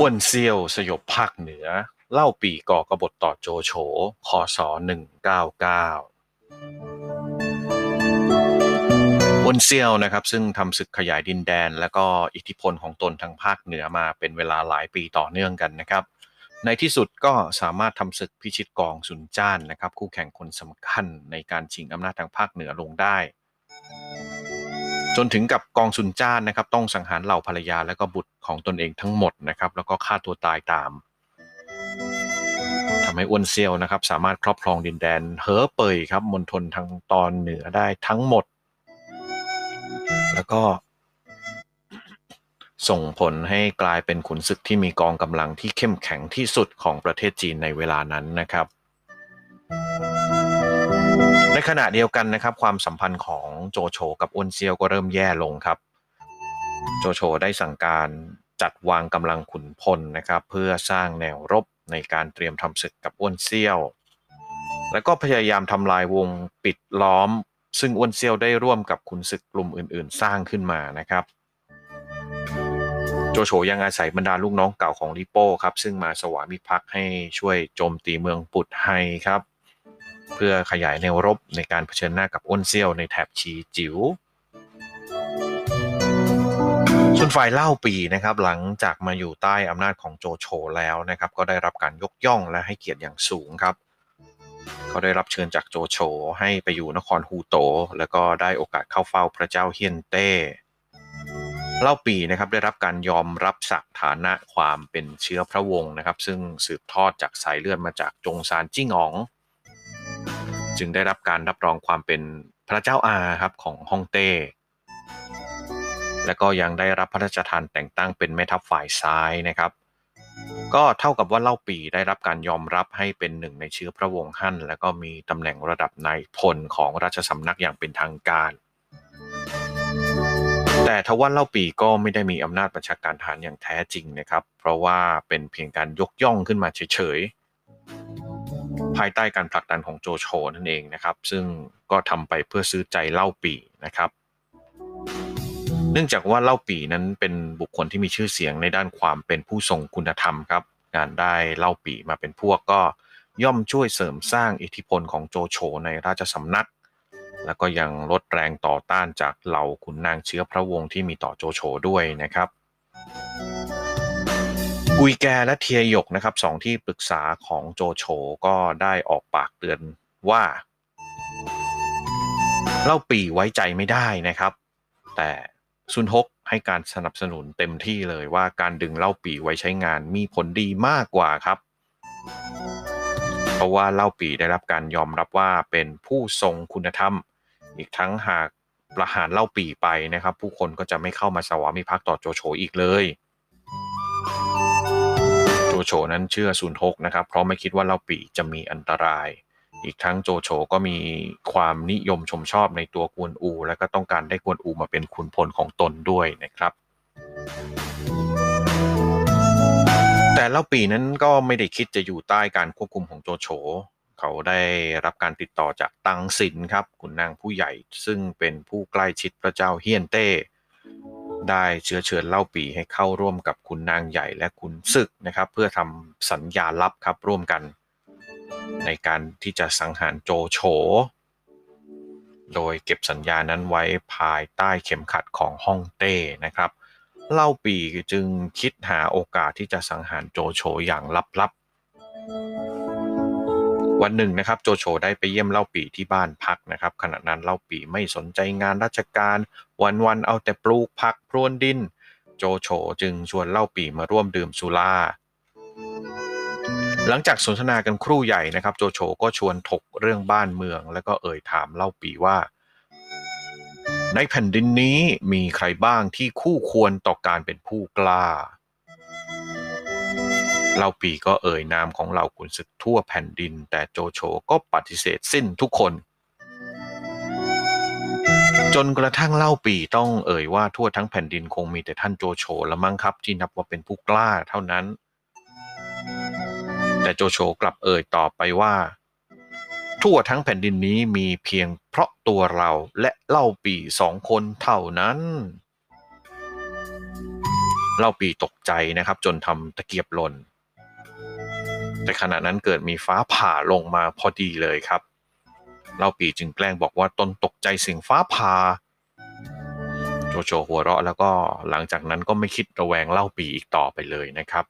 อ้วนเซียวสยบภาคเหนือ เล่าปีก่อกบฏต่อโจโฉคศ199อ้วนเซียวนะครับ ซึ่งทำศึกขยายดินแดน และก็อิทธิพลของตนทางภาคเหนือมาเป็นเวลาหลายปีต่อเนื่องกันนะครับ ในที่สุดก็สามารถทำศึกพิชิตกองสุนจ้านนะครับ คู่แข่งคนสำคัญในการชิงอำนาจทางภาคเหนือลงได้ จนถึงกับกองสุนจ้านนะครับ ต้องสังหารเหล่าภรรยาและก็บุตรของตนเองทั้งหมดนะครับ แล้วก็ฆ่าตัวตายตามทำให้อ้วนเซียวนะครับ สามารถครอบครองดินแดนเฮอเปยครับมณฑลทางตอนเหนือได้ทั้งหมด แล้วก็ ส่งผลให้กลายเป็นขุนศึกที่มีกองกำลังที่เข้มแข็งที่สุดของประเทศจีนในเวลานั้นนะครับ ในขณะเดียวกันนะครับ ความสัมพันธ์ของโจโฉกับอ้วนเซียวก็เริ่มแย่ลงครับ โจโฉได้สั่งการจัดวางกำลังขุนพลนะครับ เพื่อสร้างแนวรบในการเตรียมทำศึกกับอ้วนเซียว แล้วก็พยายามทำลายวงปิดล้อม ซึ่งอ้วนเซียวได้ร่วมกับขุนศึกกลุ่มอื่น ๆ สร้างขึ้นมานะครับ โจโฉยังอาศัยบรรดาลูกน้องเก่าของลิโป้ครับ ซึ่งมาสวามิภักดิ์ให้ช่วยโจมตีเมืองปุตไฮครับ เพื่อขยายแนวรบในการเผชิญหน้ากับอ้นเซี่ยวในแถบชีจิ๋วส่วนฝ่ายเล่าปีนะครับหลังจากมาอยู่ใต้อำนาจของโจโฉแล้วนะครับก็ได้รับการยกย่องและให้เกียรติอย่างสูงครับเขาได้รับเชิญจากโจโฉให้ไปอยู่นครฮูโต แล้วก็ได้โอกาสเข้าเฝ้าพระเจ้าเฮียนเต้เล่าปีนะครับได้รับการยอมรับศักฐานะความเป็นเชื้อพระวงศ์นะครับ ซึ่งสืบทอดจากสายเลือดมาจากจงซานจิ้งอ๋อง จึงได้รับการรับรองความเป็นพระเจ้าอาครับของฮ่องเต้ และก็ยังได้รับพระราชทานแต่งตั้งเป็นแม่ทัพฝ่ายซ้ายนะครับ ก็เท่ากับว่าเล่าปีได้รับการยอมรับให้เป็นหนึ่งในเชื้อพระวงศ์ฮั่น และก็มีตำแหน่งระดับนายพลของราชสำนักอย่างเป็นทางการ แต่ทว่าเล่าปีก็ไม่ได้มีอำนาจบัญชาการทหารอย่างแท้จริงนะครับ เพราะว่าเป็นเพียงการยกย่องขึ้นมาเฉยๆ ภายใต้การผลักดันของโจโฉนั่นเองนะครับ ซึ่งก็ทำไปเพื่อซื้อใจเล่าปีนะครับ เนื่องจากว่าเล่าปีนั้นเป็นบุคคลที่มีชื่อเสียงในด้านความเป็นผู้ทรงคุณธรรมครับการได้เล่าปีมาเป็นพวกก็ย่อมช่วยเสริมสร้างอิทธิพลของโจโฉในราชสำนัก แล้วก็ยังลดแรงต่อต้านจากเหล่าขุนนางเชื้อพระวงศ์ที่มีต่อโจโฉด้วยนะครับ กุยแกและเทียหยกนะครับสองที่ปรึกษาของโจโฉก็ได้ออกปากเตือนว่า เล่าปีไว้ใจไม่ได้นะครับ แต่ซุนฮกให้การสนับสนุนเต็มที่เลยว่าการดึงเล่าปีไว้ใช้งานมีผลดีมากกว่าครับ เพราะว่าเล่าปีได้รับการยอมรับว่าเป็นผู้ทรงคุณธรรม อีกทั้งหากประหารเล่าปีไปนะครับ ผู้คนก็จะไม่เข้ามาสวามิภักดิ์ต่อโจโฉอีกเลย โจโฉนั้นเชื่อซุนฮกนะครับ เพราะไม่คิดว่าเล่าปีจะมีอันตราย อีกทั้งโจโฉก็มีความนิยมชมชอบในตัวกวนอู และก็ต้องการได้กวนอูมาเป็นขุนพลของตนด้วยนะครับ แต่เล่าปีนั้นก็ไม่ได้คิดจะอยู่ใต้การควบคุมของโจโฉเขาได้รับการติดต่อจากตังสินครับขุนนางผู้ใหญ่ซึ่งเป็นผู้ใกล้ชิดพระเจ้าเฮียนเต้ ได้เชื้อเชิญเล่าปีให้เข้าร่วมกับขุนนางใหญ่และขุนศึกนะครับ เพื่อทำสัญญาลับครับร่วมกัน ในการที่จะสังหารโจโฉโดยเก็บสัญญานั้นไว้ภายใต้เข็มขัดของฮ่องเต้นะครับ เล่าปีจึงคิดหาโอกาสที่จะสังหารโจโฉอย่างลับๆ วันหนึ่งนะครับโจโฉได้ไปเยี่ยมเล่าปีที่บ้านพักนะครับ ขณะนั้นเล่าปีไม่สนใจงานราชการ วันๆเอาแต่ปลูกผักพรวนดิน โจโฉจึงชวนเล่าปีมาร่วมดื่มสุราหลังจากสนทนากันครู่ใหญ่นะครับ โจโฉก็ชวนถกเรื่องบ้านเมือง แล้วก็เอ่ยถามเล่าปีว่า ในแผ่นดินนี้มีใครบ้างที่คู่ควรต่อการเป็นผู้กล้า เล่าปีก็เอ่ยนามของเหล่าขุนศึกทั่วแผ่นดิน แต่โจโฉก็ปฏิเสธสิ้นทุกคน จนกระทั่งเล่าปีต้องเอ่ยว่าทั่วทั้งแผ่นดินคงมีแต่ท่านโจโฉละมั้งครับ ที่นับว่าเป็นผู้กล้าเท่านั้น แต่โจโฉกลับเอ่ยตอบไปว่า ทั่วทั้งแผ่นดินนี้มีเพียงเพราะตัวเราและเล่าปีสองคนเท่านั้นเล่าปีตกใจนะครับ จนทำตะเกียบหล่น แต่ขณะนั้นเกิดมีฟ้าผ่าลงมาพอดีเลยครับเล่าปีจึงแกล้งบอกว่าตนตกใจเสียงฟ้าผ่าโจโฉหัวเราะแล้วก็หลังจากนั้นก็ไม่คิดระแวงเล่าปีอีกต่อไปเลยนะครับ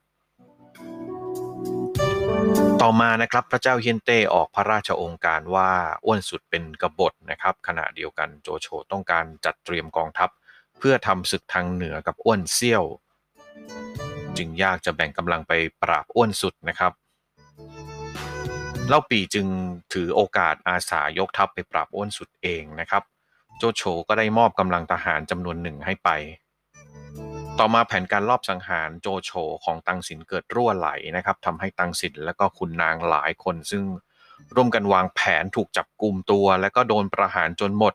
ต่อมานะครับพระเจ้าเฮียนเต้ออกพระราชองค์การว่าอ้วนสุดเป็นกบฏนะครับ ขณะเดียวกันโจโฉต้องการจัดเตรียมกองทัพ เพื่อทำศึกทางเหนือกับอ้วนเซี่ยว จึงยากจะแบ่งกำลังไปปราบอ้วนสุดนะครับ เล่าปีจึงถือโอกาสอาสายกทัพไปปราบอ้วนสุดเองนะครับ โจโฉก็ได้มอบกำลังทหารจำนวนหนึ่งให้ไป ต่อมาแผนการลอบสังหารโจโฉของตังสินเกิดรั่วไหลนะครับทำให้ตังสินและก็ขุนนางหลายคนซึ่งร่วมกันวางแผนถูกจับกลุ่มตัว และก็โดนประหารจนหมด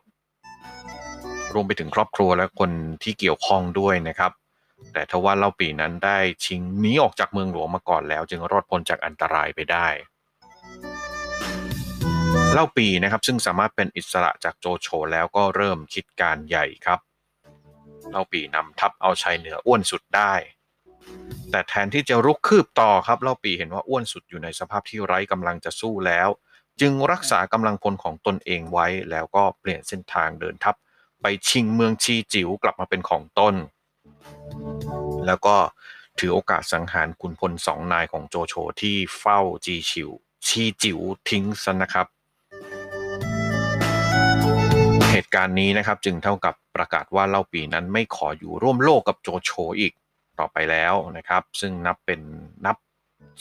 รวมไปถึงครอบครัวและคนที่เกี่ยวข้องด้วยนะครับ แต่ทว่าเล่าปีนั้นได้ชิงหนีออกจากเมืองหลวงมาก่อนแล้ว จึงรอดพ้นจากอันตรายไปได้ เล่าปีนะครับซึ่งสามารถเป็นอิสระจากโจโฉแล้วก็เริ่มคิดการใหญ่ครับ เล่าปีนำทัพเอาชัยเหนืออ้วนสุดได้ แต่แทนที่จะรุกคืบต่อครับเล่าปีเห็นว่าอ้วนสุดอยู่ในสภาพที่ไร้กำลังจะสู้แล้ว จึงรักษากำลังพลของตนเองไว้แล้วก็เปลี่ยนเส้นทางเดินทัพไปชิงเมืองชีจิ๋วกลับมาเป็นของตน แล้วก็ถือโอกาสสังหารขุนพลสองนายของโจโฉที่เฝ้าจีชิวชีจิ๋วทิ้งซะนะครับ เหตุการณ์นี้นะครับจึงเท่ากับประกาศว่าเล่าปีนั้นไม่ขออยู่ร่วมโลกกับโจโฉอีกต่อไปแล้วนะครับ ซึ่งนับเป็นนับ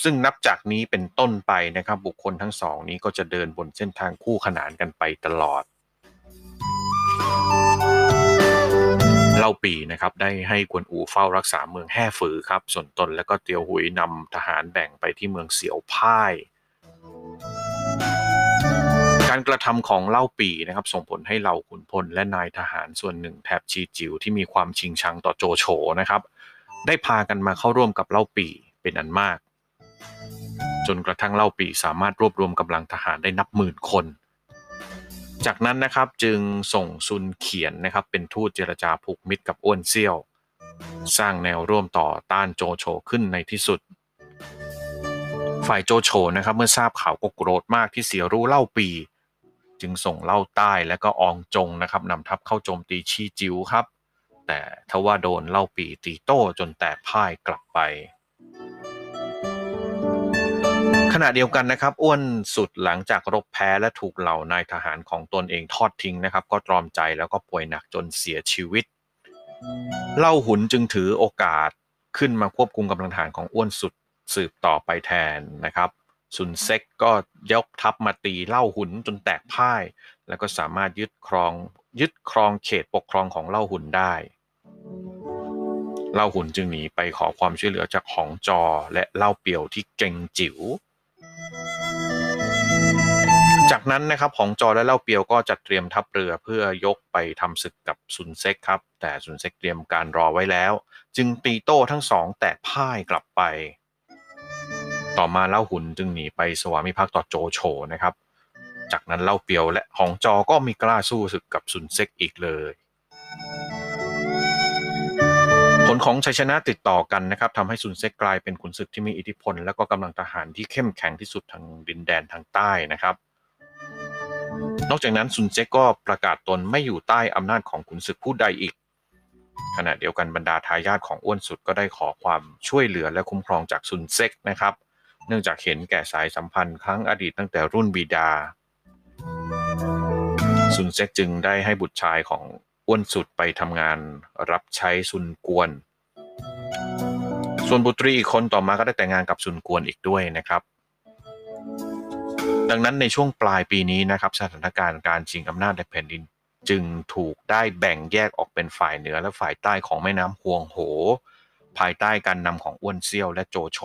ซึ่งนับจากนี้เป็นต้นไปนะครับ บุคคลทั้งสองนี้ก็จะเดินบนเส้นทางคู่ขนานกันไปตลอด เล่าปีนะครับได้ให้กวนอูเฝ้ารักษาเมืองแห่ฝือครับ ส่วนตนและก็เตียวหุยนำทหารแบ่งไปที่เมืองเสียวพ่ายการกระทำของเล่าปีนะครับส่งผลให้เหล่าขุนพลและนายทหารส่วนหนึ่งแถบชีจิวที่มีความชิงชังต่อโจโฉนะครับ ได้พากันมาเข้าร่วมกับเล่าปีเป็นอันมาก จนกระทั่งเล่าปีสามารถรวบรวมกำลังทหารได้นับหมื่นคน จากนั้นนะครับจึงส่งซุนเขียนนะครับเป็นทูตเจรจาผูกมิตรกับอ้วนเซี่ยว สร้างแนวร่วมต่อต้านโจโฉขึ้นในที่สุด ฝ่ายโจโฉนะครับเมื่อทราบข่าวก็โกรธมากที่เสียรู้เล่าปี จึงส่งเล่าใต้และก็อองจงนะครับนำทัพเข้าโจมตีชีจิ๋วครับ แต่ทว่าโดนเล่าปีตีโต้จนแตกพ่ายกลับไป ขณะเดียวกันนะครับ อ้วนสุดหลังจากรบแพ้และถูกเหล่านายทหารของตนเองทอดทิ้งนะครับ ก็ตรอมใจแล้วก็ป่วยหนักจนเสียชีวิต เล่าหุนจึงถือโอกาสขึ้นมาควบคุมกำลังทหารของอ้วนสุดสืบต่อไปแทนนะครับซุนเซ็กก็ยกทัพมาตีเล่าหุนจนแตกพ่าย แล้วก็สามารถยึดครองยึดครองเขตปกครองของเล่าหุนได้ เล่าหุนจึงหนีไปขอความช่วยเหลือจากของจอและเล่าเปียวที่เก่งจิ๋ว จากนั้นนะครับของจอและเล่าเปียวก็จัดเตรียมทัพเรือเพื่อยกไปทำศึกกับซุนเซ็กครับ แต่ซุนเซ็กเตรียมการรอไว้แล้ว จึงตีโต้ทั้งสองแตกพ่ายกลับไป ต่อมาเล่าหุนจึงหนีไปสวามิภักดิ์ต่อโจโฉนะครับ จากนั้นเล่าเปียวและหองจอก็มีกล้าสู้ศึกกับซุนเซ็กอีกเลย ลของชัยชนะติดต่อกันนะครับทำให้ซุนเซกกลายเป็นขุนศึกที่มีอิทธิพล และก็กำลังทหารที่เข้มแข็งที่สุดทางดินแดนทางใต้นะครับ นอกจากนั้นซุนเจ๊กก็ประกาศตนไม่อยู่ใต้อำนาจของขุนศึกผู้ใดอีก ขณะเดียวกันบรรดาทายาทของอ้วนสุดก็ได้ขอความช่วยเหลือและคุ้มครองจากซุนเซกนะครับ เนื่องจากเห็นแก่สายสัมพันธ์ครั้งอดีตตั้งแต่รุ่นบิดาซุนเซกจึงได้ให้บุตรชายของ อ้วนสุดไปทำงานรับใช้ซุนกวน ส่วนบุตรีอีกคนต่อมาก็ได้แต่งงานกับซุนกวนอีกด้วยนะครับ ดังนั้นในช่วงปลายปีนี้นะครับ สถานการณ์การชิงอำนาจในแผ่นดิน จึงถูกได้แบ่งแยกออกเป็นฝ่ายเหนือและฝ่ายใต้ของแม่น้ำฮวงโห ภายใต้การนำของอ้วนเซี่ยวและโจโฉ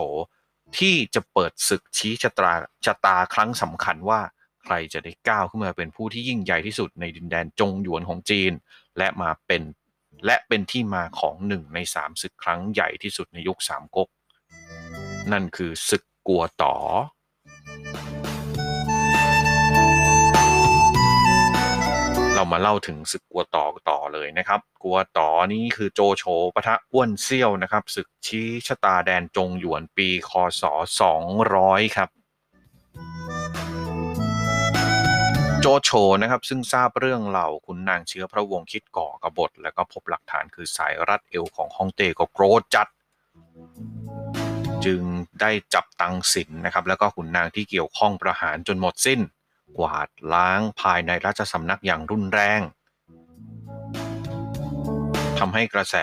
ที่จะเปิดศึกชี้ชะตาชะตาครั้งสำคัญว่าใครจะได้ก้าวขึ้นมาเป็นผู้ที่ยิ่งใหญ่ที่สุดในดินแดนจงหยวนของจีน และมาเป็นและเป็นที่มาของหนึ่งในสามศึกครั้งใหญ่ที่สุดในยุคสามก๊ก นั่นคือศึกกัวต่อ เรามาเล่าถึงศึกกัวต่อต่อเลยนะครับ กัวต่อนี้คือโจโฉปะทะอ้วนเซี่ยวนะครับศึกชี้ชะตาแดนจงหยวนปีคศ200 ครับ โจโฉนะครับซึ่งทราบเรื่องเหล่าขุนนางเชื้อพระวงศ์คิดก่อกบฏ แล้วก็พบหลักฐานคือสายรัดเอวของฮ่องเต้ก็โกรธจัด จึงได้จับตังสินนะครับแล้วก็ขุนนางที่เกี่ยวข้องประหารจนหมดสิ้น กวาดล้างภายในราชสำนักอย่างรุนแรงทำให้กระแส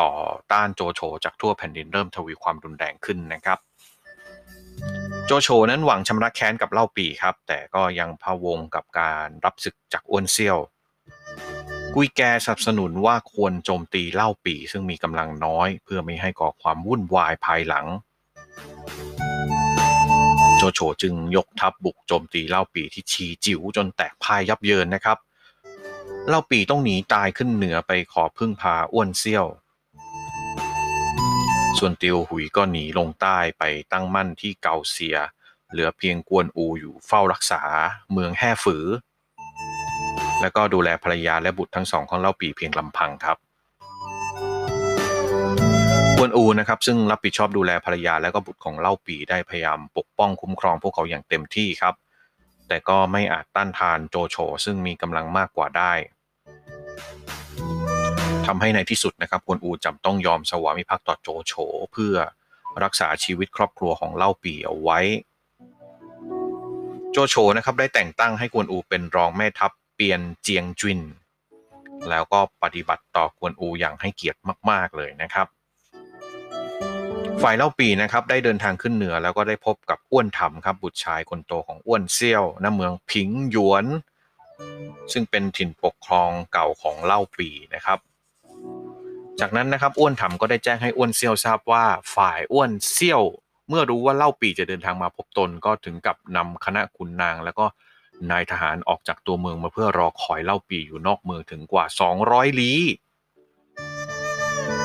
ต่อต้านโจโฉจากทั่วแผ่นดินเริ่มทวีความรุนแรงขึ้นนะครับ จโฉนั้นหวังชำระแค้นกับเล่าปีครับ แต่ก็ยังพะวงกับการรับศึกจากอ้วนเซี่ยว กุยแกสนับสนุนว่าควรโจมตีเล่าปี ซึ่งมีกำลังน้อย เพื่อไม่ให้ก่อความวุ่นวายภายหลัง โจโฉจึงยกทัพบบุกโจมตีเล่าปีที่ชีจิ๋วจนแตกพ่ายยับเยินนะครับ เล่าปีต้องหนีตายขึ้นเหนือไปขอพึ่งพาอ้วนเซี่ยว ส่วนเตียวหุยก็หนีลงใต้ไปตั้งมั่นที่เกาเซีย เหลือเพียงกวนอูอยู่เฝ้ารักษาเมืองแห่ฝือ แล้วก็ดูแลภรรยาและบุตรทั้งสองของเล่าปีเพียงลำพังครับกวนอูนะครับซึ่งรับผิดชอบดูแลภรรยาและก็บุตรของเล่าปีได้พยายามปกป้องคุ้มครองพวกเขาอย่างเต็มที่ครับ แต่ก็ไม่อาจต้านทานโจโฉซึ่งมีกำลังมากกว่าได้ ทำให้ในที่สุดนะครับกวนอูจำต้องยอมสวามิภักดิ์ต่อโจโฉเพื่อรักษาชีวิตครอบครัวของเล่าปีเอาไว้ โจโฉนะครับได้แต่งตั้งให้กวนอูเป็นรองแม่ทัพเปียนเจียงจุนแล้วก็ปฏิบัติต่อกวนอูอย่างให้เกียรติมาก ๆ เลยนะครับ ฝ่ายเล่าปีนะครับได้เดินทางขึ้นเหนือแล้วก็ได้พบกับอ้วนถำครับบุตรชายคนโตของอ้วนเซี่ยวณเมืองผิงหยวน ซึ่งเป็นถิ่นปกครองเก่าของเล่าปีนะครับ จากนั้นนะครับอ้วนถำก็ได้แจ้งให้อ้วนเซี่ยวทราบว่าฝ่ายอ้วนเซี่ยวเมื่อรู้ว่าเล่าปีจะเดินทางมาพบตนก็ถึงกับนำคณะขุนนาง แล้วก็นายทหารออกจากตัวเมืองมาเพื่อรอคอยเล่าปีอยู่นอกเมืองถึงกว่า 200 ลี้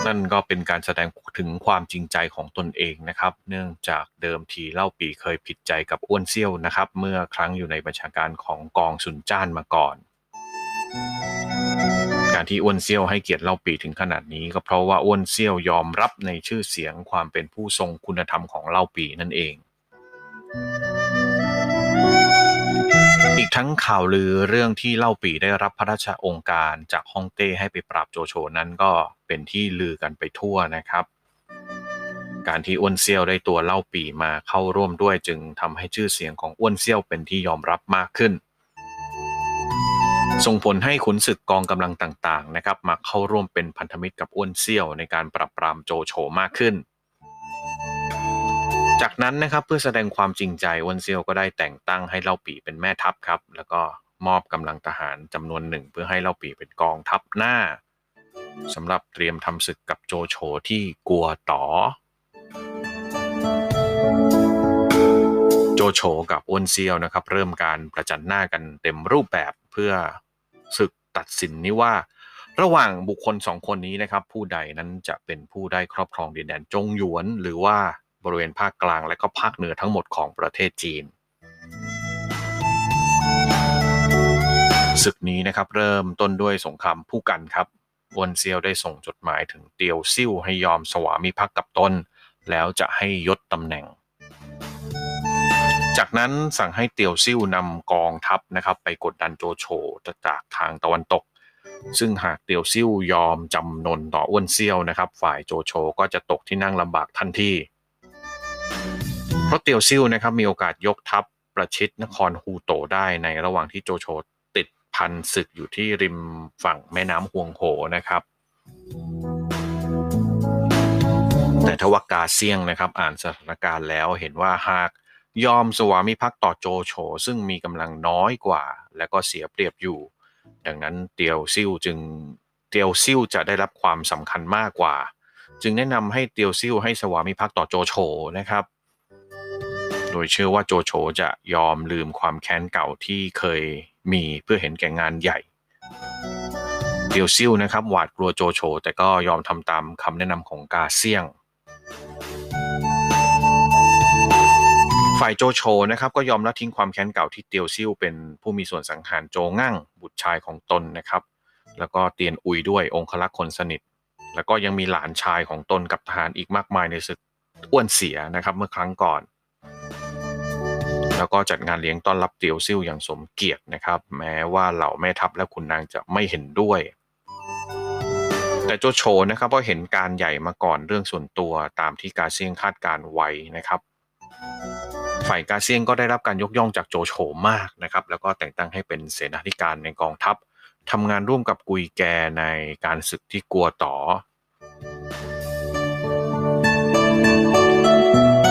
นั่นก็เป็นการแสดงถึงความจริงใจของตนเองนะครับ เนื่องจากเดิมทีเล่าปีเคยผิดใจกับอ้วนเซี่ยวนะครับ เมื่อครั้งอยู่ในบัญชาการของกองสุนจ้านมาก่อน การที่อ้วนเซี่ยวให้เกียรติเล่าปีถึงขนาดนี้ ก็เพราะว่าอ้วนเซี่ยวยอมรับในชื่อเสียงความเป็นผู้ทรงคุณธรรมของเล่าปีนั่นเอง อีกทั้งข่าวลือเรื่องที่เล่าปีได้รับพระราชองค์การจากฮ่องเต้ให้ไปปราบโจโฉนั้นก็เป็นที่ลือกันไปทั่วนะครับการที่อ้วนเซี่ยวได้ตัวเล่าปีมาเข้าร่วมด้วยจึงทำให้ชื่อเสียงของอ้วนเซี่ยวเป็นที่ยอมรับมากขึ้น ส่งผลให้ขุนศึกกองกำลังต่างๆนะครับมาเข้าร่วมเป็นพันธมิตรกับอ้วนเซี่ยวในการปราบปรามโจโฉมากขึ้น จากนั้นนะครับเพื่อแสดงความจริงใจอ้วนเซี่ยวก็ได้แต่งตั้งให้เล่าปีเป็นแม่ทัพครับ แล้วก็มอบกำลังทหารจำนวนหนึ่ง เพื่อให้เล่าปีเป็นกองทัพหน้าสำหรับเตรียมทำศึกกับโจโฉที่กัวต่อโจโฉกับอ้วนเซียวนะครับ เริ่มการประจันหน้ากันเต็มรูปแบบเพื่อ ศึกตัดสินนี้ว่า ระหว่างบุคคลสองคนนี้นะครับ ผู้ใดนั้นจะเป็นผู้ได้ครอบครองดินแดนจงหยวน หรือว่าบริเวณภาคกลางและก็ภาคเหนือทั้งหมดของประเทศจีนศึกนี้นะครับเริ่มต้นด้วยสงครามผู้กันครับอ้วนเซียวได้ส่งจดหมายถึงเตียวซิ่วให้ยอมสวามิภักดิ์กับตนแล้วจะให้ยศตำแหน่ง จากนั้นสั่งให้เตียวซิ่วนำกองทัพนะครับไปกดดันโจโฉจากทางตะวันตก ซึ่งหากเตียวซิ่วยอมจำนนต่ออ้วนเซี่ยวนะครับ ฝ่ายโจโฉก็จะตกที่นั่งลำบากทันทีเพราะเตียวซิ่วนะครับมีโอกาสยกทัพประชิดนครฮูโตได้ในระหว่างที่โจโฉติดพันศึกอยู่ที่ริมฝั่งแม่น้ำฮวงโหนะครับ แต่ทว่ากาเซียงนะครับ อ่านสถานการณ์แล้วเห็นว่าหาก ยอมสวามิภักดิ์ต่อโจโฉซึ่งมีกำลังน้อยกว่า และก็เสียเปรียบอยู่ ดังนั้นเตียวซิ่วจึงเตียวซิ่วจะได้รับความสำคัญมากกว่า จึงแนะนำให้เตียวซิ่วให้สวามิภักดิ์ต่อโจโฉนะครับ โดยเชื่อว่าโจโฉจะยอมลืมความแค้นเก่าที่เคยมีเพื่อเห็นแก่งานใหญ่เตียวซิ่วนะครับหวาดกลัวโจโฉแต่ก็ยอมทำตามคำแนะนำของกาเซียง ฝ่ายโจโฉนะครับก็ยอมละทิ้งความแค้นเก่าที่เตียวซิ่วเป็นผู้มีส่วนสังหารโจงั่งบุตรชายของตนนะครับ แล้วก็เตียนอุยด้วยองคลักษ์คนสนิท แล้วก็ยังมีหลานชายของตนกับทหารอีกมากมายในศึกอ้วนเสียนะครับเมื่อครั้งก่อน แล้วก็จัดงานเลี้ยงต้อนรับเตียวซิ่วอย่างสมเกียรตินะครับ แม้ว่าเหล่าแม่ทัพและขุนนางจะไม่เห็นด้วย แต่โจโฉนะครับก็เห็นการใหญ่มาก่อนเรื่องส่วนตัวตามที่กาเซียงคาดการไว้นะครับ ฝ่ายกาเซียงก็ได้รับการยกย่องจากโจโฉมากนะครับ แล้วก็แต่งตั้งให้เป็นเสนาธิการในกองทัพทำงานร่วมกับกุยแกในการศึกที่กัวต่อ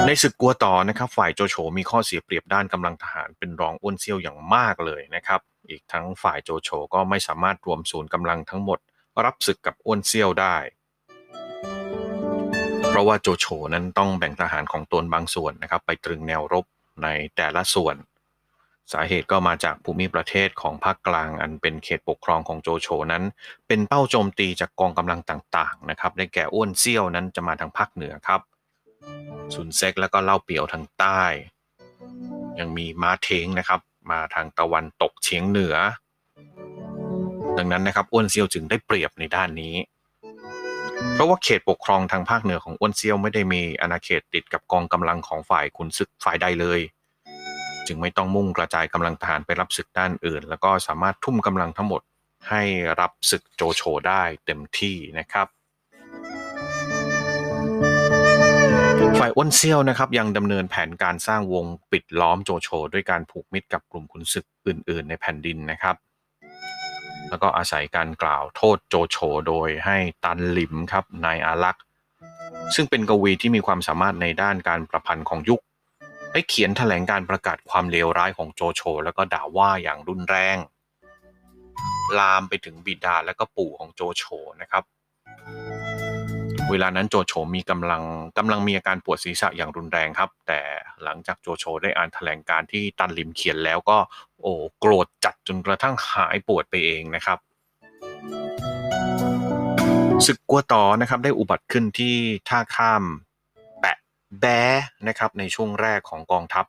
ในศึกกัวต่อนะครับ ฝ่ายโจโฉมีข้อเสียเปรียบด้านกำลังทหารเป็นรองอ้วนเซี่ยวอย่างมากเลยนะครับ อีกทั้งฝ่ายโจโฉก็ไม่สามารถรวมศูนย์กำลังทั้งหมด รับศึกกับอ้วนเซี่ยวได้ ราะว่าโจโฉนั้นต้องแบ่งทหารของตนบางส่วนนะครับ ไปตรึงแนวรบในแต่ละส่วน สาเหตุก็มาจากภูมิประเทศของภาคกลางอันเป็นเขตปกครองของโจโฉนั้น เป็นเป้าโจมตีจากกองกำลังต่างๆนะครับได้แก่อ้วนเซี่ยวนั้นจะมาทางภาคเหนือครับซุนเซ็กแล้วก็เล่าเปียวทางใต้ ยังมีม้าเทงนะครับ มาทางตะวันตกเฉียงเหนือ ดังนั้นนะครับอ้วนเซี่ยวจึงได้เปรียบในด้านนี้ เพราะว่าเขตปกครองทางภาคเหนือของอ้วนเซียวไม่ได้มีอาณาเขตติดกับกองกำลังของฝ่ายขุนศึกฝ่ายใดเลย จึงไม่ต้องมุ่งกระจายกำลังทหารไปรับศึกด้านอื่น แล้วก็สามารถทุ่มกำลังทั้งหมดให้รับศึกโจโฉได้เต็มที่นะครับฝ่ายอ้วนเซียวนะครับยังดำเนินแผนการสร้างวงปิดล้อมโจโฉด้วยการผูกมิตรกับกลุ่มขุนศึกอื่น ๆ ในแผ่นดินนะครับ แล้วก็อาศัยการกล่าวโทษโจโฉโดยให้ตันหลิมครับนายอารักษ์ซึ่งเป็นกวีที่มีความสามารถในด้านการประพันธ์ของยุคได้เขียนแถลงการประกาศความเลวร้ายของโจโฉแล้วก็ด่าว่าอย่างรุนแรง ลามไปถึงบิดาและก็ปู่ของโจโฉนะครับ เวลานั้นโจโฉมีกำลังกำลังมีอาการปวดศีรษะอย่างรุนแรงครับ แต่หลังจากโจโฉได้อ่านแถลงการที่ตันลิมเขียนแล้วก็โอ้โกรธจัดจนกระทั่งหายปวดไปเองนะครับศึกกัวต่อนะครับได้อุบัติขึ้นที่ท่าข้ามแปะแบนะครับในช่วงแรกของกองทัพ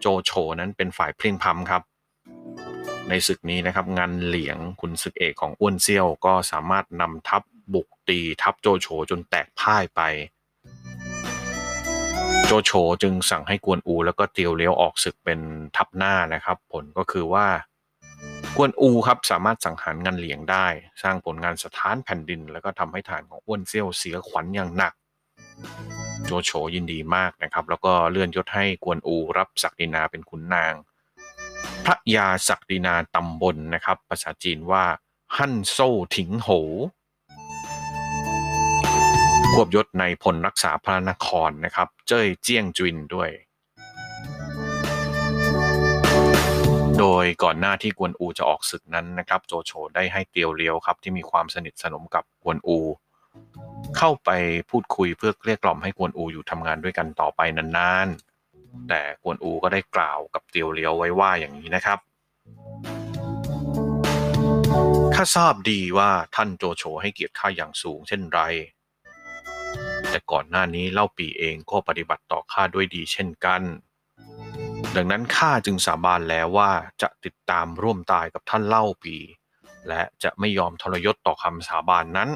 โจโฉนั้นเป็นฝ่ายพลิงพัมครับ ในศึกนี้นะครับงานเหลียงคุณศึกเอกของอ้วนเซี่ยวก็สามารถนำทัพ บุกตีทัพโจโฉจนแตกพ่ายไป โจโฉจึงสั่งให้กวนอูแล้วก็เตียวเลี้ยวออกศึกเป็นทัพหน้านะครับ ผลก็คือว่ากวนอูครับสามารถสังหารงันเหลียงได้ สร้างผลงานสถานแผ่นดิน แล้วก็ทำให้ฐานของอ้วนเซี่ยวเสียขวัญอย่างหนัก โจโฉยินดีมากนะครับ แล้วก็เลื่อนยศให้กวนอูรับศักดินาเป็นขุนนาง พระยาศักดินาตำบลนะครับ ภาษาจีนว่าฮั่นโซ่ถิงโห ควบยศในพลรักษาพระนครนะครับ เจ้ยเจี้ยงจุนด้วย โดยก่อนหน้าที่กวนอูจะออกศึกนั้นนะครับ โจโฉได้ให้เตียวเลียวครับที่มีความสนิทสนมกับกวนอู เข้าไปพูดคุยเพื่อเรียกกล่อมให้กวนอูอยู่ทำงานด้วยกันต่อไปนานๆ แต่กวนอูก็ได้กล่าวกับเตียวเลียวไว้ว่าอย่างนี้นะครับข้าทราบดีว่าท่านโจโฉให้เกียรติข้าอย่างสูงเช่นไร แต่ก่อนหน้านี้เล่าปีเองก็ปฏิบัติต่อข้าด้วยดีเช่นกัน ดังนั้นข้าจึงสาบานแล้วว่าจะติดตามร่วมตายกับท่านเล่าปี และจะไม่ยอมทรยศต่อคำสาบานนั้น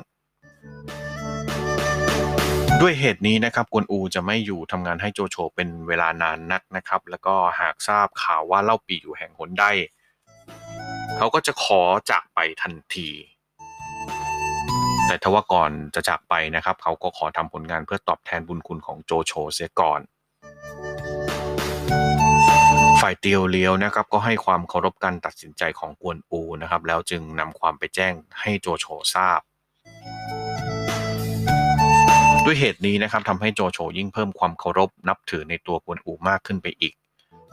ด้วยเหตุนี้นะครับกวนอูจะไม่อยู่ทำงานให้โจโฉเป็นเวลานานนักนะครับ แล้วก็หากทราบข่าวว่าเล่าปีอยู่แห่งหนได้เขาก็จะขอจากไปทันที ทว่าก่อนจะจากไปนะครับ เขาก็ขอทำผลงานเพื่อตอบแทนบุญคุณของโจโฉเสียก่อน ฝ่ายเตียวเลียวนะครับ ก็ให้ความเคารพการตัดสินใจของกวนอูนะครับ แล้วจึงนำความไปแจ้งให้โจโฉทราบด้วยเหตุนี้นะครับทำให้โจโฉยิ่งเพิ่มความเคารพนับถือในตัวกวนอูมากขึ้นไปอีก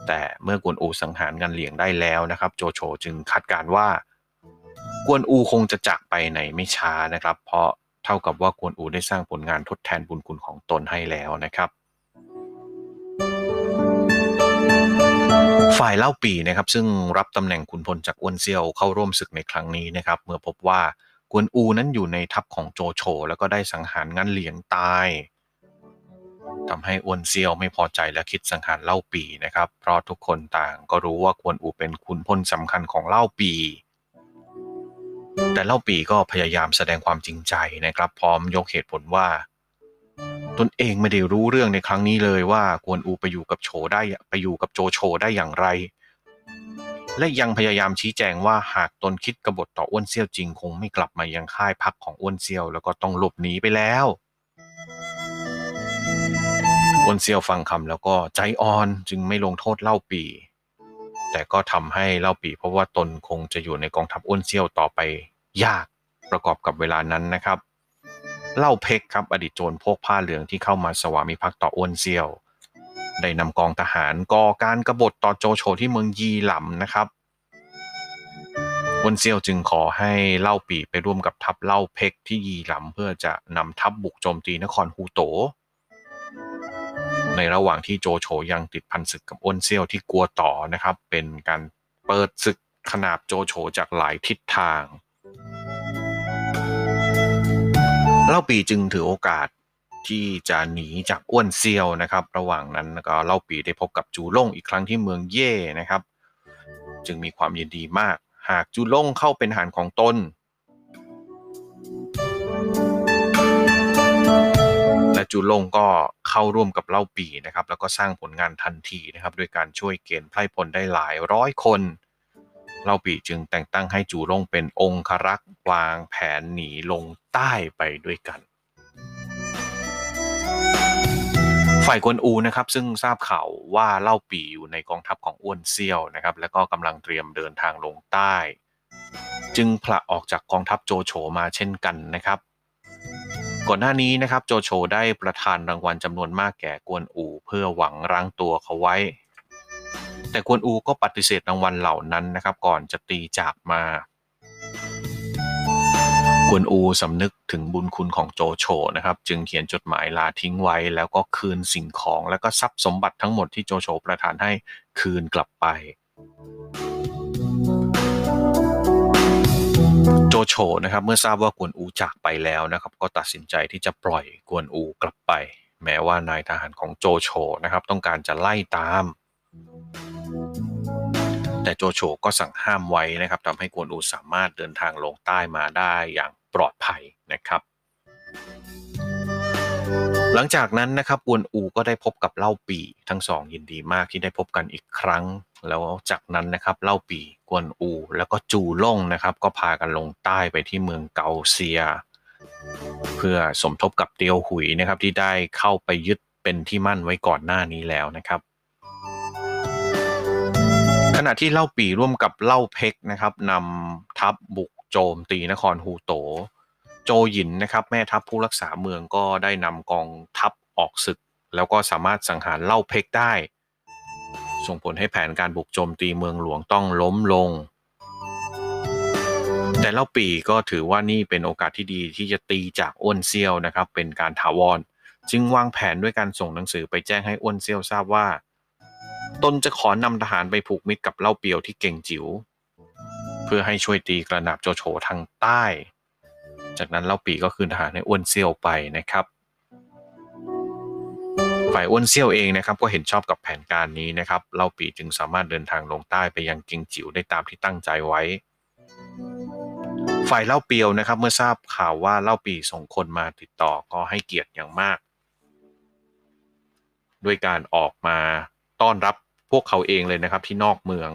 แต่เมื่อกวนอูสังหารกันเหลียงได้แล้วนะครับ โจโฉจึงคาดการว่า กวนอูคงจะจากไปไหนไม่ช้านะครับ เพราะเท่ากับว่ากวนอูได้สร้างผลงานทดแทนบุญคุณของตนให้แล้วนะครับ ฝ่ายเล่าปีนะครับ ซึ่งรับตำแหน่งขุนพลจากอ้วนเซียวเข้าร่วมศึกในครั้งนี้นะครับ เมื่อพบว่ากวนอูนั้นอยู่ในทัพของโจโฉแล้วก็ได้สังหารงันเหลียงตายทำให้อวนเซียวไม่พอใจและคิดสังหารเล่าปีนะครับ เพราะทุกคนต่างก็รู้ว่าควนอูเป็นขุนพลสำคัญของเล่าปี แต่เล่าปีก็พยายามแสดงความจริงใจนะครับ พร้อมยกเหตุผลว่า ตนเองไม่ได้รู้เรื่องในครั้งนี้เลยว่ากวนอูไปอยู่กับโฉได้ไปอยู่กับโจโฉได้อย่างไร และยังพยายามชี้แจงว่าหากตนคิดกบฏต่ออ้วนเซียวจริงคงไม่กลับมายังค่ายพักของอ้วนเซียวแล้วก็ต้องหลบหนีไปแล้วอ้วนเซียวฟังคำแล้วก็ใจอ่อนจึงไม่ลงโทษเล่าปี แต่ก็ทำให้เล่าปี เพราะว่าตนคงจะอยู่ในกองทัพอ้วนเซียวต่อไปยากประกอบกับเวลานั้นนะครับ เล่าเพกครับอดีตโจรพกผ้าเหลืองที่เข้ามาสวามิภักดิ์ต่ออ้วนเซียว ได้นำกองทหารก่อการกรบฏต่อโจโฉที่เมืองยีหลำนะครับอ้วนเซียวจึงขอให้เล่าปีไปร่วมกับทัพเล่าเพกที่ยีหลำเพื่อจะนำทัพบุกโจมตีนครฮูโต ในระหว่างที่โจโฉยังติดพันศึกกับอ้นเซี่ยวที่กลัวต่อนะครับ เป็นการเปิดศึกขนาบโจโฉจากหลายทิศทาง เล่าปีจึงถือโอกาสที่จะหนีจากอ้วนเซียวนะครับ ระหว่างนั้นก็เล่าปีได้พบกับจูล่งอีกครั้งที่เมืองเย่นะครับ จึงมีความยินดีมาก หากจูล่งเข้าเป็นหานของตน และจูลงก็ เข้าร่วมกับเล่าปีนะครับแล้วก็สร้างผลงานทันทีนะครับด้วยการช่วยเกณฑ์ไพร่พลได้หลายร้อยคน เล่าปีจึงแต่งตั้งให้จูลงเป็นองครักษ์วางแผนหนีลงใต้ไปด้วยกันฝ่ายกวนอูนะครับซึ่งทราบข่าวว่าเล่าปีอยู่ในกองทัพของอ้วนเซี่ยวนะครับแล้วก็กำลังเตรียมเดินทางลงใต้ จึงผละออกจากกองทัพโจโฉมาเช่นกันนะครับ ก่อนหน้านี้นะครับโจโฉได้ประทานรางวัลจำนวนมากแก่กวนอูเพื่อหวังรั้งตัวเขาไว้ แต่กวนอูก็ปฏิเสธรางวัลเหล่านั้นนะครับก่อนจะตีจากมากวนอูสำนึกถึงบุญคุณของโจโฉนะครับจึงเขียนจดหมายลาทิ้งไว้ แล้วก็คืนสิ่งของและก็ทรัพย์สมบัติทั้งหมดที่โจโฉประทานให้คืนกลับไป โจโฉนะครับเมื่อทราบว่ากวนอูจากไปแล้วนะครับ ก็ตัดสินใจที่จะปล่อยกวนอูกลับไป แม้ว่านายทหารของโจโฉนะครับ ต้องการจะไล่ตาม แต่โจโฉก็สั่งห้ามไว้นะครับทำให้กวนอูสามารถเดินทางลงใต้มาได้อย่างปลอดภัยนะครับ หลังจากนั้นนะครับกวนอูก็ได้พบกับเล่าปีทั้งสองยินดีมากที่ได้พบกันอีกครั้ง แล้วจากนั้นนะครับเล่าปีกวนอู แล้วก็จูล่งนะครับก็พากันลงใต้ไปที่เมืองเกาเซีย เพื่อสมทบกับเตียวหุยนะครับที่ได้เข้าไปยึดเป็นที่มั่นไว้ก่อนหน้านี้แล้วนะครับขณะที่เล่าปีร่วมกับเล่าเพกนะครับนำทัพบุกโจมตีนครฮูโต โจหยินนะครับแม่ทัพผู้รักษาเมืองก็ได้นำกองทัพออกศึก แล้วก็สามารถสังหารเล่าเพกได้ ส่งผลให้แผนการบุกโจมตีเมืองหลวงต้องล้มลง แต่เล่าปีก็ถือว่านี่เป็นโอกาสที่ดีที่จะตีจากอ้วนเซียวนะครับเป็นการถาวร จึงวางแผนด้วยการส่งหนังสือไปแจ้งให้อ้วนเซียวทราบว่า ตนจะขอนำทหารไปผูกมิตรกับเล่าเปียวที่เก่งจิ๋วเพื่อให้ช่วยตีกระหนาบโจโฉทางใต้ จากนั้นเล่าปีก็คืนทหารให้อ้วนเซี่ยวไปนะครับ ฝ่ายอ้วนเซี่ยวเองนะครับก็เห็นชอบกับแผนการนี้นะครับเล่าปีจึงสามารถเดินทางลงใต้ไปยังกิงจิ๋วได้ตามที่ตั้งใจไว้ ฝ่ายเล่าเปียวนะครับ เมื่อทราบข่าวว่าเล่าปีส่งคนมาติดต่อก็ให้เกียรติอย่างมาก ด้วยการออกมาต้อนรับพวกเขาเองเลยนะครับที่นอกเมือง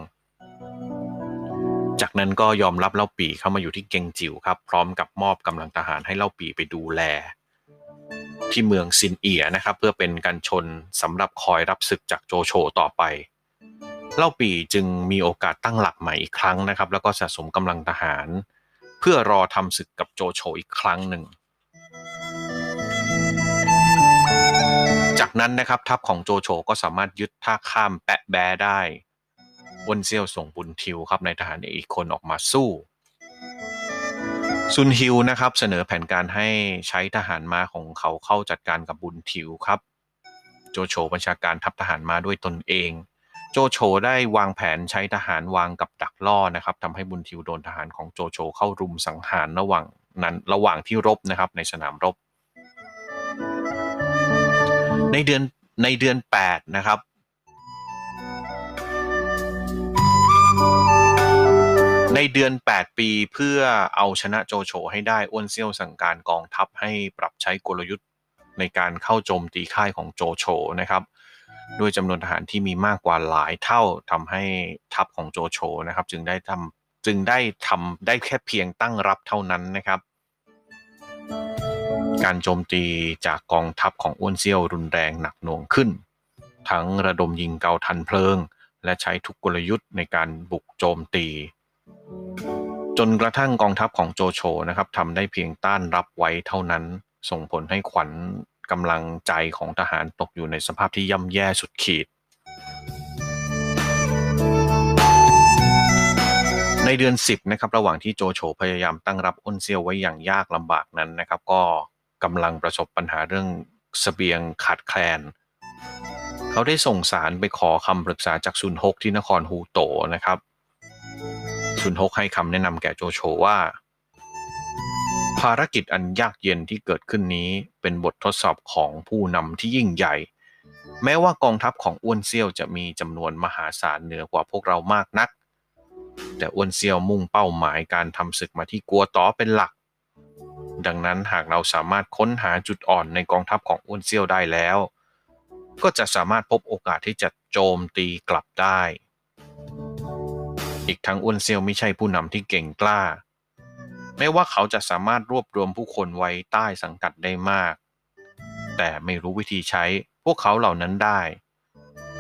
จากนั้นก็ยอมรับเล่าปีเข้ามาอยู่ที่เกงจิ๋วครับ พร้อมกับมอบกำลังทหารให้เล่าปีไปดูแล ที่เมืองซินเอียนะครับ เพื่อเป็นการชนสำหรับคอยรับศึกจากโจโฉต่อไป เล่าปีจึงมีโอกาสตั้งหลักใหม่อีกครั้งนะครับ แล้วก็สะสมกำลังทหาร เพื่อรอทำศึกกับโจโฉอีกครั้งหนึ่งจากนั้นนะครับทัพของโจโฉก็สามารถยึดท่าข้ามแปะแบได้ วนเซียวส่งบุญทิวครับในทหารอีกคนออกมาสู้ซุนฮิวนะครับเสนอแผนการให้ใช้ทหารม้าของเขาเข้าจัดการกับบุญทิวครับ โจโฉบัญชาการทัพทหารม้าด้วยตนเอง โจโฉได้วางแผนใช้ทหารวางกับดักล่อนะครับทำให้บุญทิวโดนทหารของโจโฉเข้ารุมสังหารระหว่างนั้นระหว่างที่รบนะครับในสนามรบ ในเดือนในเดือน8นะครับ ในเดือน 8 ปีเพื่อเอาชนะโจโฉให้ได้อ้วนเซี่ยวสั่งการกองทัพให้ปรับใช้กลยุทธ์ในการเข้าโจมตีค่ายของโจโฉนะครับ ด้วยจำนวนทหารที่มีมากกว่าหลายเท่าทำให้ทัพของโจโฉนะครับ จึงได้ทำจึงได้ทำได้แค่เพียงตั้งรับเท่านั้นนะครับ การโจมตีจากกองทัพของอ้วนเซี่ยวรุนแรงหนักหน่วงขึ้น ทั้งระดมยิงเกาทันเพลิง และใช้ทุกกลยุทธ์ในการบุกโจมตี จนกระทั่งกองทัพของโจโฉนะครับทำได้เพียงต้านรับไว้เท่านั้น ส่งผลให้ขวัญกำลังใจของทหารตกอยู่ในสภาพที่ย่ำแย่สุดขีด ในเดือน 10นะครับระหว่างที่โจโฉพยายามตั้งรับอ้นเซียวไว้อย่างยากลำบากนั้นนะครับก็กำลังประสบปัญหาเรื่องสเสบียงขาดแคลน เขาได้ส่งสารไปขอคำปรึกษาจากซุนฮกที่นครฮูโตนะครับ ซุนฮกให้คำแนะนำแก่โจโฉว่า ภารกิจอันยากเย็นที่เกิดขึ้นนี้เป็นบททดสอบของผู้นำที่ยิ่งใหญ่ แม้ว่ากองทัพของอ้วนเซี่ยวจะมีจำนวนมหาศาลเหนือกว่าพวกเรามากนัก แต่อ้วนเซี่ยวมุ่งเป้าหมายการทำศึกมาที่กัวต้อเป็นหลัก ดังนั้นหากเราสามารถค้นหาจุดอ่อนในกองทัพของอ้วนเซี่ยวได้แล้ว ก็จะสามารถพบโอกาสที่จะโจมตีกลับได้ อีกทั้งอ้วนเซียวไม่ใช่ผู้นำที่เก่งกล้า แม้ว่าเขาจะสามารถรวบรวมผู้คนไว้ใต้สังกัดได้มาก แต่ไม่รู้วิธีใช้พวกเขาเหล่านั้นได้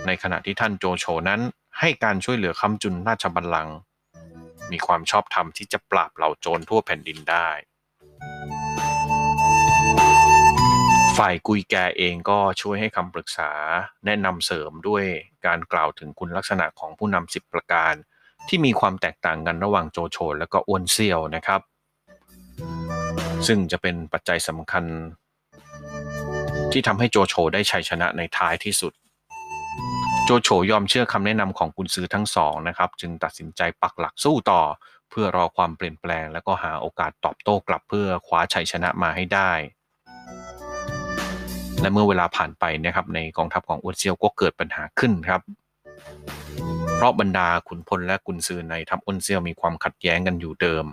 ในขณะที่ท่านโจโฉนั้นให้การช่วยเหลือคำจุนราชบัลลังก์มีความชอบธรรมที่จะปราบเหล่าโจรทั่วแผ่นดินได้ ฝ่ายกุยแกเองก็ช่วยให้คำปรึกษาแนะนำเสริมด้วยการกล่าวถึงคุณลักษณะของผู้นำสิบประการ ที่มีความแตกต่างกันระหว่างโจโฉและก็อ้วนเซียวนะครับ ซึ่งจะเป็นปัจจัยสำคัญ ที่ทำให้โจโฉได้ชัยชนะในท้ายที่สุด โจโฉยอมเชื่อคำแนะนำของกุนซือทั้งสองนะครับ จึงตัดสินใจปักหลักสู้ต่อ เพื่อรอความเปลี่ยนแปลง และก็หาโอกาสตอบโต้กลับเพื่อคว้าชัยชนะมาให้ได้และเมื่อเวลาผ่านไปนะครับในกองทัพของอ้วนเซียวก็เกิดปัญหาขึ้นครับ เพราะบรรดาขุนพลและกุนซือในทัพอ้วนเซียวมีความขัดแย้งกันอยู่เดิม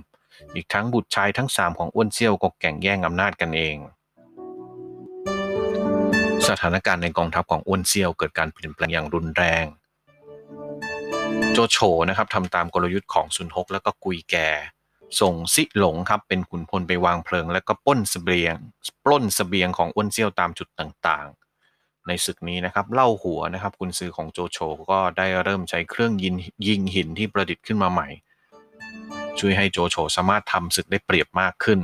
อีกทั้งบุตรชายทั้งสามของอ้วนเซียวก็แข่งแย่งอำนาจกันเอง สถานการณ์ในกองทัพของอ้วนเซียวเกิดการเปลี่ยนแปลงอย่างรุนแรง โจโฉนะครับทำตามกลยุทธ์ของซุนฮกและก็กุยแกส่งซิหลงครับเป็นขุนพลไปวางเพลิง และก็ปล้นเสบียงปล้นสเสบียงของอ้วนเซียวตามจุดต่างๆ ในศึกนี้นะครับเล่าหัวนะครับกุนซือของโจโฉก็ได้เริ่มใช้เครื่องยิงยิงหินที่ประดิษฐ์ขึ้นมาใหม่ ช่วยให้โจโฉสามารถทำศึกได้เปรียบมากขึ้น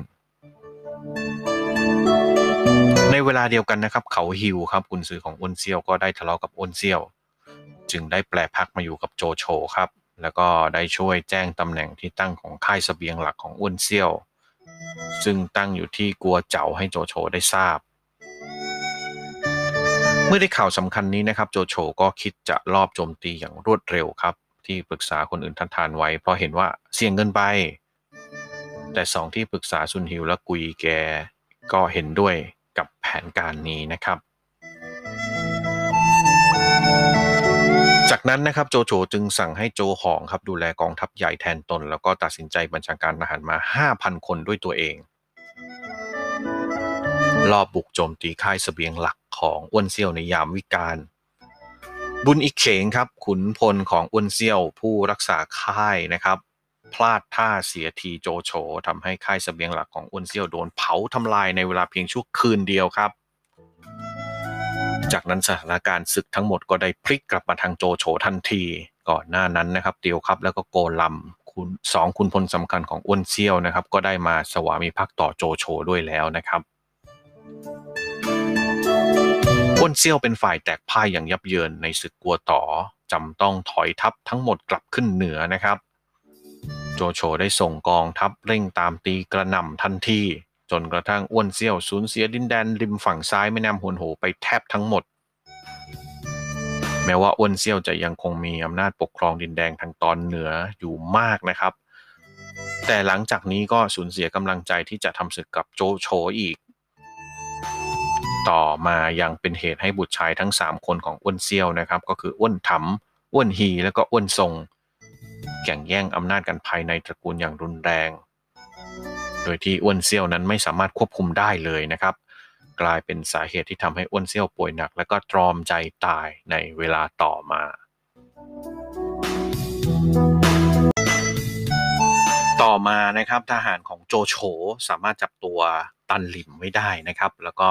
ในเวลาเดียวกันนะครับ เขาฮิวครับกุนซือของอ้วนเซียวก็ได้ทะเลาะกับอ้วนเซียว จึงได้แปลพักมาอยู่กับโจโฉครับ แล้วก็ได้ช่วยแจ้งตำแหน่งที่ตั้งของค่ายสเสบียงหลักของอ้วนเซียว ซึ่งตั้งอยู่ที่กัวเจ๋าให้โจโฉได้ทราบ มื่อได้ข่าวสำคัญนี้นะครับ โจโฉก็คิดจะลอบโจมตีอย่างรวดเร็วครับ ที่ปรึกษาคนอื่นทันทานไว้ เพราะเห็นว่าเสี่ยงเกินไป แต่สองที่ปรึกษาซุนฮิวและกุยแกก็เห็นด้วยกับแผนการนี้นะครับ จากนั้นนะครับโจโฉจึงสั่งให้โจหองครับดูแลกองทัพใหญ่แทนตน แล้วก็ตัดสินใจบัญชาการทหารมา 5,000 คนด้วยตัวเอง รอบบุกโจมตีค่ายสเสบียงหลัก ของอ้วนเซี่ยวในยามวิกาลบุญอีกเขงครับขุนพลของอ้วนเซี่ยวผู้รักษาค่ายนะครับ พลาดท่าเสียทีโจโฉทำให้ค่ายสเสบียงหลักของอ้วนเซี่ยวโดนเผาทำลายในเวลาเพียงชั่วคืนเดียวครับ จากนั้นสถานการณ์ศึกทั้งหมดก็ได้พลิกกลับมาทางโจโฉทันที ก่อนหน้านั้นนะครับเตียวครับแล้วก็โกลัมคุณสองคุณพลสำคัญของอ้วนเซี่ยวนะครับ ก็ได้มาสวามิภักดิ์ต่อโจโฉด้วยแล้วนะครับ อ้วนเซี่ยวเป็นฝ่ายแตกพ่ายอย่างยับเยินในศึกกัวต่อจำต้องถอยทัพทั้งหมดกลับขึ้นเหนือนะครับ โจโฉได้ส่งกองทัพเร่งตามตีกระหน่ำทันทีจนกระทั่งอ้วนเซี่ยวสูญเสียดินแดนริมฝั่งซ้ายแม่น้ำฮวนโหไปแทบทั้งหมด แม้ว่าอ้วนเซี่ยวจะยังคงมีอำนาจปกครองดินแดงทางตอนเหนืออยู่มากนะครับ แต่หลังจากนี้ก็สูญเสียกำลังใจที่จะทำศึกกับโจโฉอีก ต่อมายังเป็นเหตุให้บุตรชายทั้ง 3 คนของอ้วนเซี่ยวนะครับ ก็คืออ้วนถมอ้วนฮีและก็อ้วนทรง แข่งแย่งอำนาจกันภายในตระกูลอย่างรุนแรง โดยที่อ้วนเซี่ยวนั้นไม่สามารถควบคุมได้เลยนะครับ กลายเป็นสาเหตุที่ทำให้อ้วนเซี่ยวป่วยหนัก และก็ตรอมใจตายในเวลาต่อมา ต่อมานะครับทหารของโจโฉสามารถจับตัวตันหลิมไม่ได้นะครับ แล้วก็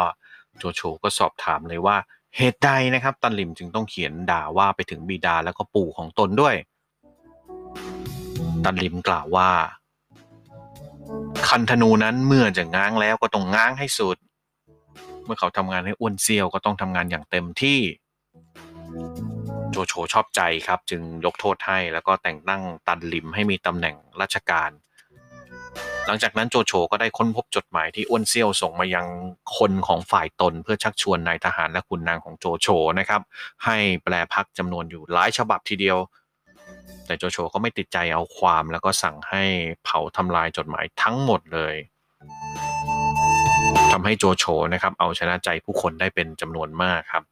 โจโฉก็สอบถามเลยว่าเหตุใดนะครับ ตันหลิมจึงต้องเขียนด่าว่าไปถึงบิดาแล้วก็ปู่ของตนด้วย ตันหลิมกล่าวว่า คันธนูนั้นเมื่อจะง้างแล้วก็ต้องง้างให้สุด เมื่อเขาทำงานให้อ้วนเซียวก็ต้องทำงานอย่างเต็มที่ โจโฉชอบใจครับ จึงยกโทษให้แล้วก็แต่งตั้งตันลิมให้มีตำแหน่งราชการ หลังจากนั้นโจโฉก็ได้ค้นพบจดหมายที่อ้วนเซียวส่งมายังคนของฝ่ายตน เพื่อชักชวนนายทหารและขุนนางของโจโฉนะครับ ให้แปลพักจำนวนอยู่หลายฉบับทีเดียว แต่โจโฉก็ไม่ติดใจเอาความแล้วก็สั่งให้เผาทำลายจดหมายทั้งหมดเลยทำให้โจโฉนะครับเอาชนะใจผู้คนได้เป็นจำนวนมากครับ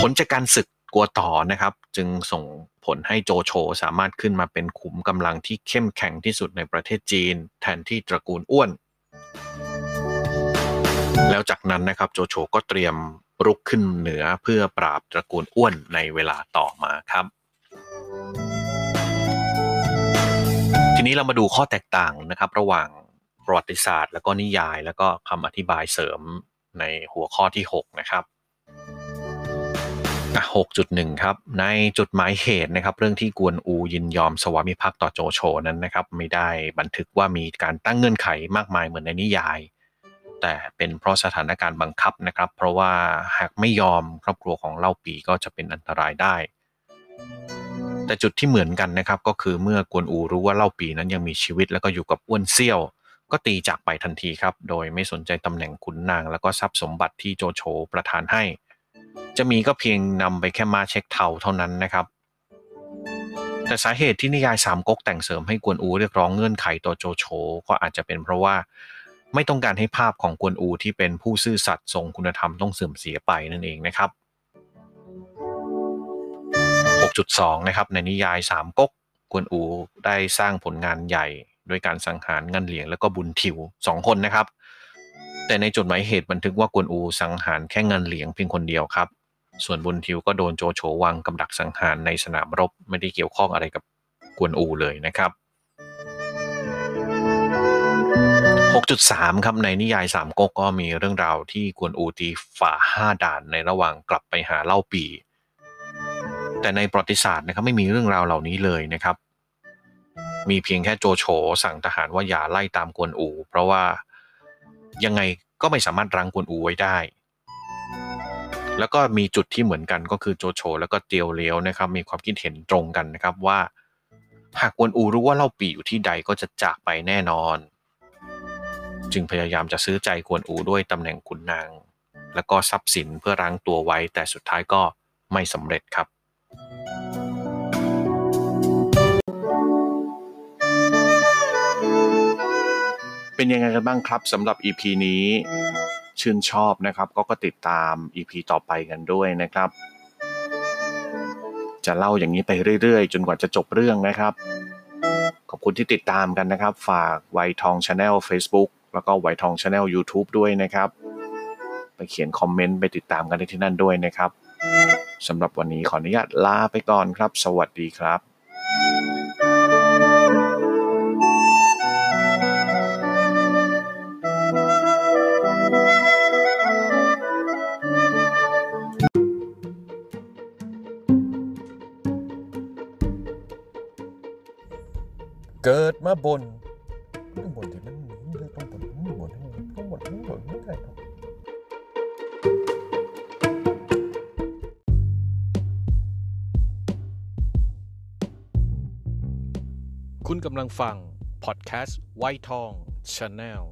ผลจากการศึก กลัวต่อนะครับ จึงส่งผลให้โจโฉสามารถขึ้นมาเป็นขุมกำลังที่เข้มแข็งที่สุดในประเทศจีน แทนที่ตระกูลอ้วน แล้วจากนั้นนะครับโจโฉก็เตรียมรุกขึ้นเหนือเพื่อปราบตระกูลอ้วนในเวลาต่อมาครับ ทีนี้เรามาดูข้อแตกต่างนะครับ ระหว่างประวัติศาสตร์ แล้วก็นิยาย แล้วก็คำอธิบายเสริมในหัวข้อที่ 6 นะครับ 6.1 ครับ ในจุดหมายเหตุนะครับ เรื่องที่กวนอูยินยอมสวามิภักดิ์ต่อโจโฉนั้นนะครับ ไม่ได้บันทึกว่ามีการตั้งเงื่อนไขมากมายเหมือนในนิยาย แต่เป็นเพราะสถานการณ์บังคับนะครับ เพราะว่าหากไม่ยอมครอบครัวของเล่าปีก็จะเป็นอันตรายได้ แต่จุดที่เหมือนกันนะครับ ก็คือเมื่อกวนอูรู้ว่าเล่าปีนั้นยังมีชีวิต แล้วก็อยู่กับอ้วนเซี่ยว ก็ตีจากไปทันทีครับ โดยไม่สนใจตำแหน่งขุนนาง แล้วก็ทรัพย์สมบัติที่โจโฉประทานให้ จะมีก็เพียงนำไปแค่มาเช็คเทาเท่านั้นนะครับ แต่สาเหตุที่นิยายสามก๊กแต่งเสริมให้กวนอูเรียกร้องเงื่อนไขต่อโจโฉก็อาจจะเป็นเพราะว่าไม่ต้องการให้ภาพของกวนอูที่เป็นผู้ซื่อสัตย์ทรงคุณธรรมต้องเสื่อมเสียไปนั่นเองนะครับ 6.2 นะครับในนิยายสามก๊กกวนอูได้สร้างผลงานใหญ่โดยการสังหารงันเหลียงแล้วก็บุญทิวสองคนนะครับ แต่ในจดหมายเหตุบันทึกว่ากวนอูสังหารแค่งันเหลียงเพียงคนเดียวครับ ส่วนบุญทิวก็โดนโจโฉวางกำดักสังหารในสนามรบไม่ได้เกี่ยวข้องอะไรกับกวนอูเลยนะครับ 6.3 ครับในนิยายสามก๊กก็มีเรื่องราวที่กวนอูตีฝ่าห้าด่านในระหว่างกลับไปหาเล่าปี แต่ในประวัติศาสตร์นะครับไม่มีเรื่องราวเหล่านี้เลยนะครับ มีเพียงแค่โจโฉสั่งทหารว่าอย่าไล่ตามกวนอู เพราะว่ายังไงก็ไม่สามารถรังกวนอูไว้ได้ แล้วก็มีจุดที่เหมือนกันก็คือโจโฉแล้วก็เตียวเลี้ยวนะครับ มีความคิดเห็นตรงกันนะครับว่า หากกวนอูรู้ว่าเล่าปีอยู่ที่ใดก็จะจากไปแน่นอน จึงพยายามจะซื้อใจกวนอูด้วยตำแหน่งขุนนาง และก็ทรัพย์สินเพื่อรั้งตัวไว้ แต่สุดท้ายก็ไม่สำเร็จครับเป็นยังไงกันบ้างครับสำหรับ EP นี้ ชื่นชอบนะครับ ก็ก็ติดตาม EP ต่อไปกันด้วยนะครับ จะเล่าอย่างนี้ไปเรื่อยๆ จนกว่าจะจบเรื่องนะครับ ขอบคุณที่ติดตามกันนะครับ ฝากไวทอง Channel Facebook แล้วก็ไวทองชาแนล YouTube ด้วยนะครับ ไปเขียนคอมเมนต์ไปติดตามกันได้ที่นั่นด้วยนะครับสำหรับวันนี้ขออนุญาตลาไปก่อนครับ สวัสดีครับ มาบนต้องบนที่มันเลือกต้องบนต้องบนต้องบนต้องบนไม่ได้ครับคุณกำลังฟัง พอดแคสต์ไวทองชาแนล